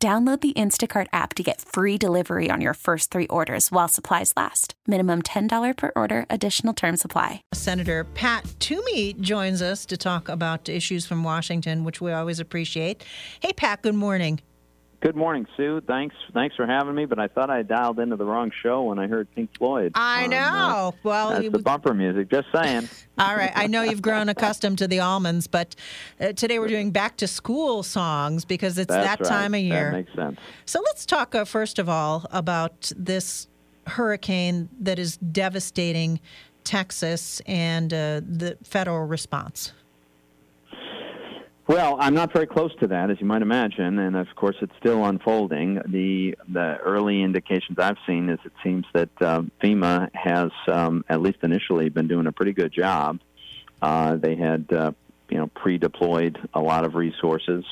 Download the Instacart app to get free delivery on your first three orders while supplies last. Minimum $10 per order, additional term supply. Senator Pat Toomey joins us to talk about issues from Washington, which we always appreciate. Hey, Pat, good morning. Good morning, Sue. Thanks, thanks for having me. But I thought I dialed into the wrong show when I heard Pink Floyd. I Um, know. uh, well, that's you- the bumper music. Just saying. all right. I know you've grown accustomed to the Allmans, but uh, today we're doing back to school songs because it's That's that right. time of year. That makes sense. So let's talk uh, first of all about this hurricane that is devastating Texas and uh, the federal response. Well, I'm not very close to that, as you might imagine, and of course, it's still unfolding. the The early indications I've seen is it seems that um, FEMA has, um, at least initially, been doing a pretty good job. Uh, they had, uh, you know, pre-deployed a lot of resources,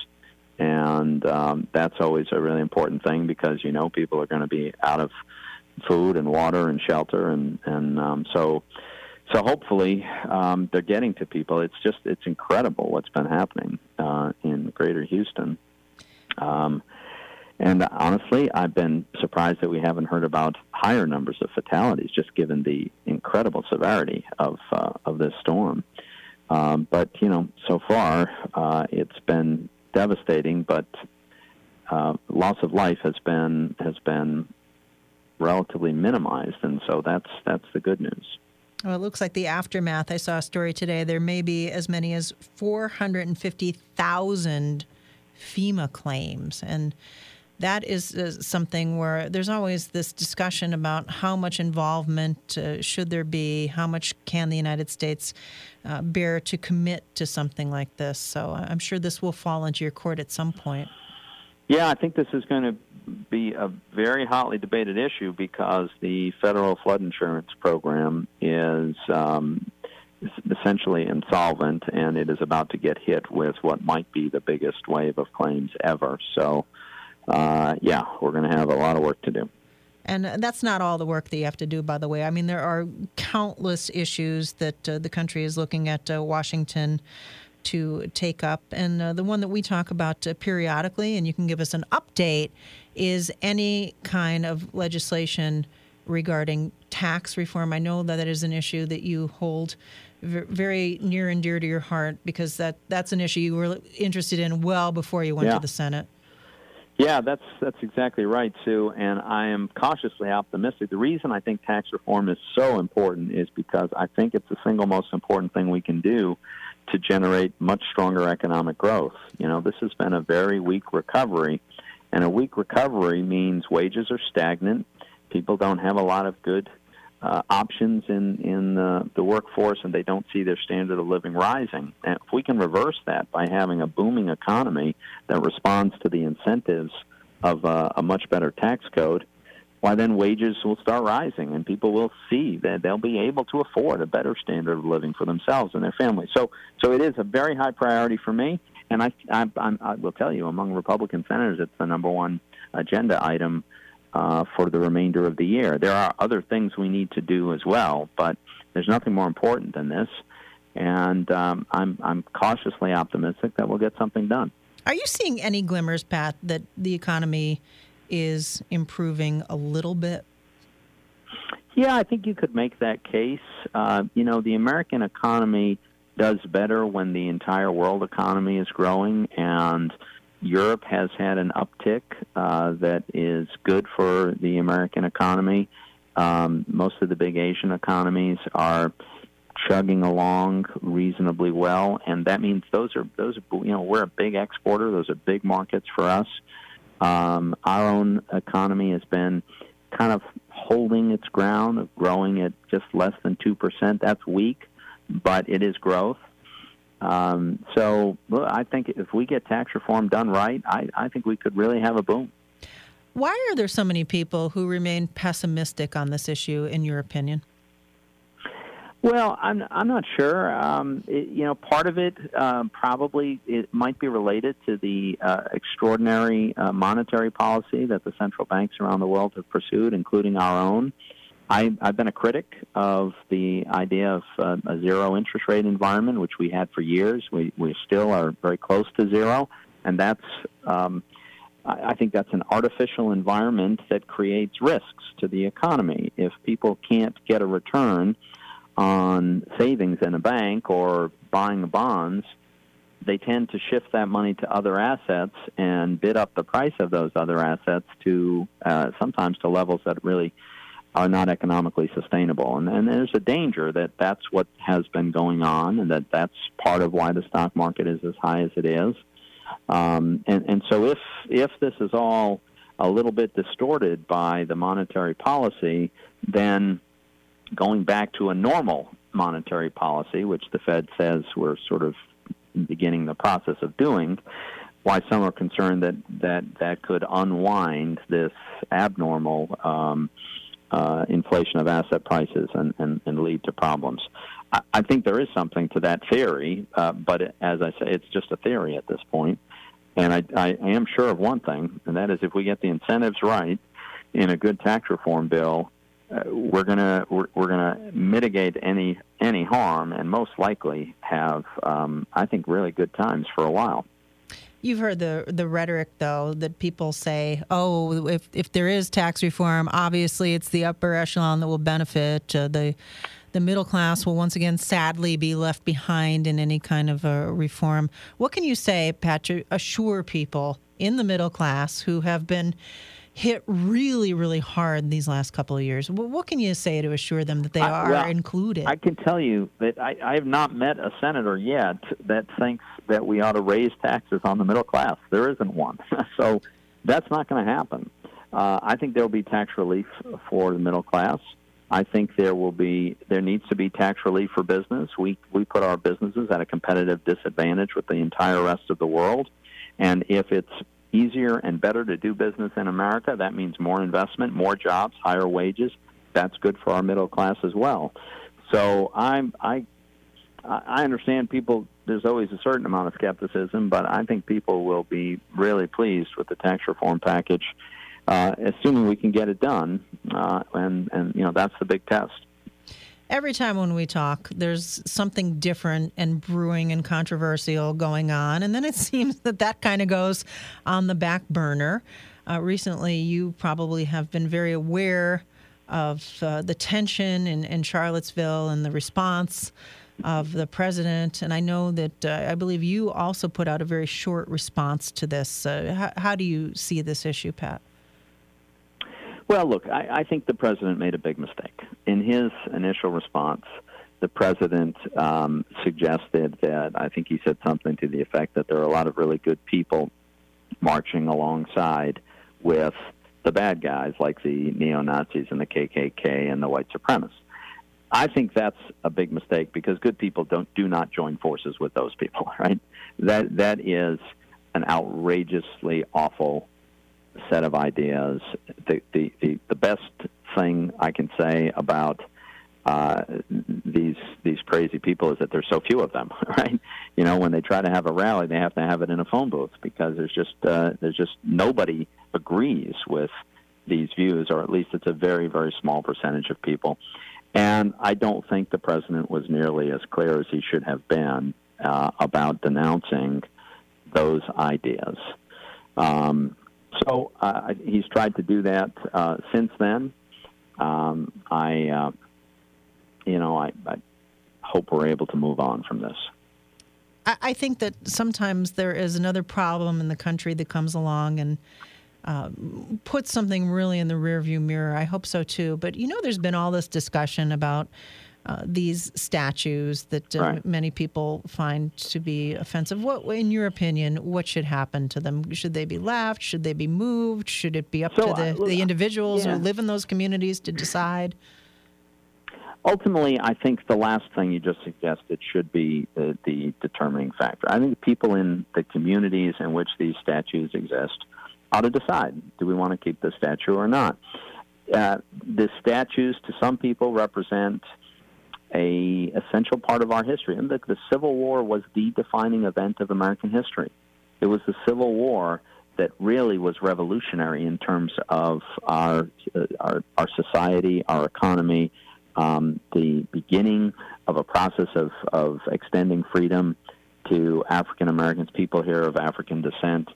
and um, that's always a really important thing because you know people are going to be out of food and water and shelter, and and um, so so hopefully um, they're getting to people. It's just it's incredible what's been happening uh, in Greater Houston. Um, and honestly, I've been surprised that we haven't heard about higher numbers of fatalities, just given the incredible severity of uh, of this storm. Um, but you know, so far uh, it's been devastating. But uh, loss of life has been has been relatively minimized, and so that's that's the good news. Well, it looks like the aftermath. I saw a story today. There may be as many as 450,000 FEMA claims. And that is uh, something where there's always this discussion about how much involvement uh, should there be, how much can the United States uh, bear to commit to something like this. So I'm sure this will fall into your court at some point. Yeah, I think this is going to be a very hotly debated issue because the federal flood insurance program is um, essentially insolvent and it is about to get hit with what might be the biggest wave of claims ever. So, uh, yeah, we're going to have a lot of work to do. And that's not all the work that you have to do, by the way. I mean, there are countless issues that uh, the country is looking at uh, Washington to take up. And uh, the one that we talk about uh, periodically, and you can give us an update, is any kind of legislation regarding tax reform. I know that that is an issue that you hold v- very near and dear to your heart because that, that's an issue you were interested in well before you went Yeah. to the Senate. Yeah, that's that's exactly right, Sue. And I am cautiously optimistic. The reason I think tax reform is so important is because I think it's the single most important thing we can do to generate much stronger economic growth. You know, this has been a very weak recovery, and a weak recovery means wages are stagnant. People don't have a lot of good uh, options in in the, the workforce, and they don't see their standard of living rising. And if we can reverse that by having a booming economy that responds to the incentives of uh, a much better tax code, why then wages will start rising, and people will see that they'll be able to afford a better standard of living for themselves and their families. So, so it is a very high priority for me, and I, I, I will tell you, among Republican senators, it's the number one agenda item uh, for the remainder of the year. There are other things we need to do as well, but there's nothing more important than this. And um, I'm I'm cautiously optimistic that we'll get something done. Are you seeing any glimmers, Pat, that the economy is improving a little bit? Yeah, I think you could make that case. Uh, you know, the American economy does better when the entire world economy is growing, and Europe has had an uptick uh, that is good for the American economy. Um, most of the big Asian economies are chugging along reasonably well, and that means those are those. You know, we're a big exporter; those are big markets for us. Um, our own economy has been kind of holding its ground, of growing at just less than two percent. That's weak, but it is growth. Um, so I think if we get tax reform done right, I, I think we could really have a boom. Why are there so many people who remain pessimistic on this issue, in your opinion? Well, I'm I'm not sure. Um, it, you know, part of it um, probably it might be related to the uh, extraordinary uh, monetary policy that the central banks around the world have pursued, including our own. I, I've been a critic of the idea of uh, a zero interest rate environment, which we had for years. We we still are very close to zero, and that's um, I, I think that's an artificial environment that creates risks to the economy. If people can't get a return on savings in a bank or buying bonds, they tend to shift that money to other assets and bid up the price of those other assets to uh, sometimes to levels that really are not economically sustainable. And, and there's a danger that that's what has been going on, and that that's part of why the stock market is as high as it is. Um, and, and so if if this is all a little bit distorted by the monetary policy, then going back to a normal monetary policy, which the Fed says we're sort of beginning the process of doing, why some are concerned that that, that could unwind this abnormal um, uh, inflation of asset prices and, and, and lead to problems. I, I, think there is something to that theory, uh, but it, as I say, it's just a theory at this point. And I, I am sure of one thing, and that is if we get the incentives right in a good tax reform bill, uh, we're gonna we're, we're gonna mitigate any any harm and most likely have um, I think really good times for a while. You've heard the the rhetoric though that people say, "Oh, if if there is tax reform, obviously it's the upper echelon that will benefit. Uh, the the middle class will once again sadly be left behind in any kind of a reform." What can you say, Patrick? Assure people in the middle class who have been hit really, really hard these last couple of years. What can you say to assure them that they are well, included? I can tell you that I, I have not met a senator yet that thinks that we ought to raise taxes on the middle class. There isn't one. so that's not going to happen. Uh, I think there will be tax relief for the middle class. I think there will be there needs to be tax relief for business. We we put our businesses at a competitive disadvantage with the entire rest of the world. And if it's easier and better to do business in America. That means more investment, more jobs, higher wages. That's good for our middle class as well. So I'm I I understand people. There's always a certain amount of skepticism, but I think people will be really pleased with the tax reform package, uh, assuming we can get it done. Uh, and and you know that's the big test every time when we talk, there's something different and brewing and controversial going on. And then it seems that that kind of goes on the back burner. Uh, recently, you probably have been very aware of uh, the tension in, in Charlottesville and the response of the president. And I know that uh, I believe you also put out a very short response to this. Uh, how, how do you see this issue, Pat? Well, look, I, I think the president made a big mistake. In his initial response, the president um, suggested that I think he said something to the effect that there are a lot of really good people marching alongside with the bad guys like the neo Nazis and the KKK and the white supremacists. I think that's a big mistake because good people don't do not join forces with those people, right? That that is an outrageously awful set of ideas. The, the, the, the best thing I can say about uh, these these crazy people is that there's so few of them, right? You know, when they try to have a rally, they have to have it in a phone booth because there's just uh, there's just nobody agrees with these views, or at least it's a very very small percentage of people. And I don't think the president was nearly as clear as he should have been uh, about denouncing those ideas. Um, so uh, he's tried to do that uh, since then. Um, I, uh, you know, I, I hope we're able to move on from this. I think that sometimes there is another problem in the country that comes along and uh, puts something really in the rearview mirror. I hope so too. But you know, there's been all this discussion about uh, these statues that uh, right. many people find to be offensive. What, in your opinion, what should happen to them? Should they be left? Should they be moved? Should it be up so, to the, uh, the individuals yeah. who live in those communities to decide? Ultimately, I think the last thing you just suggested should be the, the determining factor. I think the people in the communities in which these statues exist ought to decide: do we want to keep the statue or not? Uh, the statues, to some people, represent a essential part of our history. And the, the Civil War was the defining event of American history. It was the Civil War that really was revolutionary in terms of our uh, our, our society, our economy, um, the beginning of a process of, of extending freedom to African Americans, people here of African descent.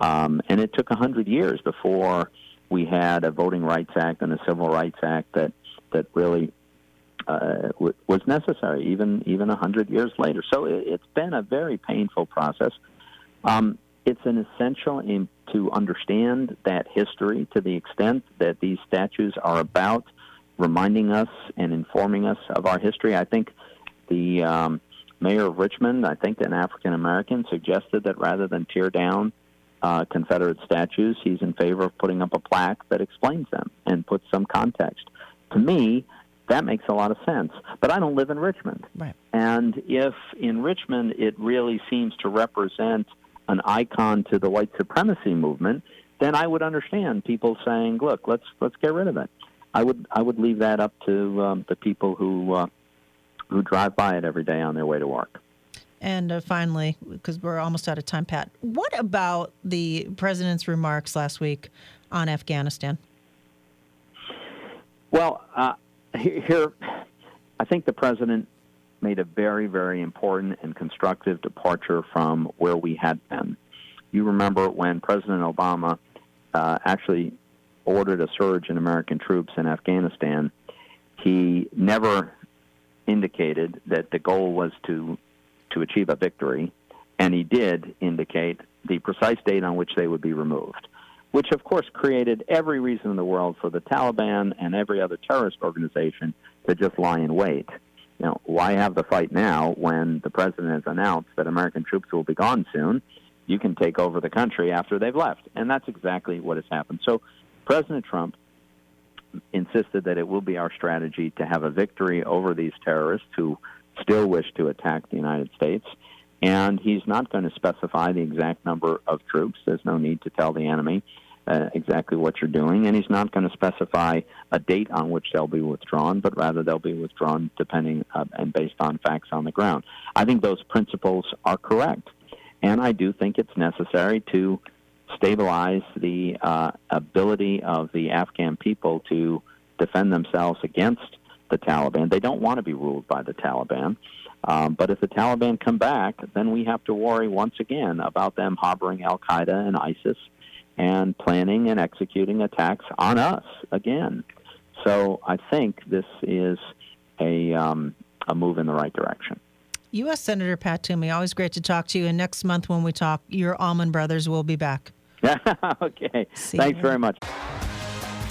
Um, and it took a hundred years before we had a Voting Rights Act and a Civil Rights Act that that really uh, w- was necessary, even even a hundred years later. So it, has been a very painful process. Um, it's an essential in, to understand that history to the extent that these statues are about reminding us and informing us of our history. I think the um, mayor of Richmond, I think an African American, suggested that rather than tear down uh, Confederate statues, he's in favor of putting up a plaque that explains them and puts some context. To me, that makes a lot of sense. But I don't live in Richmond. Right. And if in Richmond it really seems to represent an icon to the white supremacy movement, then I would understand people saying, "Look, let's let's get rid of it." I would I would leave that up to um, the people who uh, who drive by it every day on their way to work. And uh, finally, because we're almost out of time, Pat, what about the president's remarks last week on Afghanistan? Well, uh, here, I think the president made a very, very important and constructive departure from where we had been. You remember when President Obama uh, actually ordered a surge in American troops in Afghanistan, he never indicated that the goal was to to achieve a victory, and he did indicate the precise date on which they would be removed, which of course created every reason in the world for the Taliban and every other terrorist organization to just lie in wait. Know, why have the fight now when the president has announced that American troops will be gone soon? You can take over the country after they've left, and that's exactly what has happened. So President Trump insisted that it will be our strategy to have a victory over these terrorists who still wish to attack the United States. And he's not going to specify the exact number of troops. There's no need to tell the enemy uh, exactly what you're doing. And he's not going to specify a date on which they'll be withdrawn, but rather they'll be withdrawn depending uh, and based on facts on the ground. I think those principles are correct. And I do think it's necessary to stabilize the uh, ability of the Afghan people to defend themselves against the Taliban. They don't want to be ruled by the Taliban. Um, but if the Taliban come back, then we have to worry once again about them harboring Al Qaeda and ISIS and planning and executing attacks on us again. So I think this is a, um, a move in the right direction. U.S. Senator Pat Toomey, always great to talk to you. And next month when we talk, your Allman Brothers will be back. okay. See Thanks you. very much.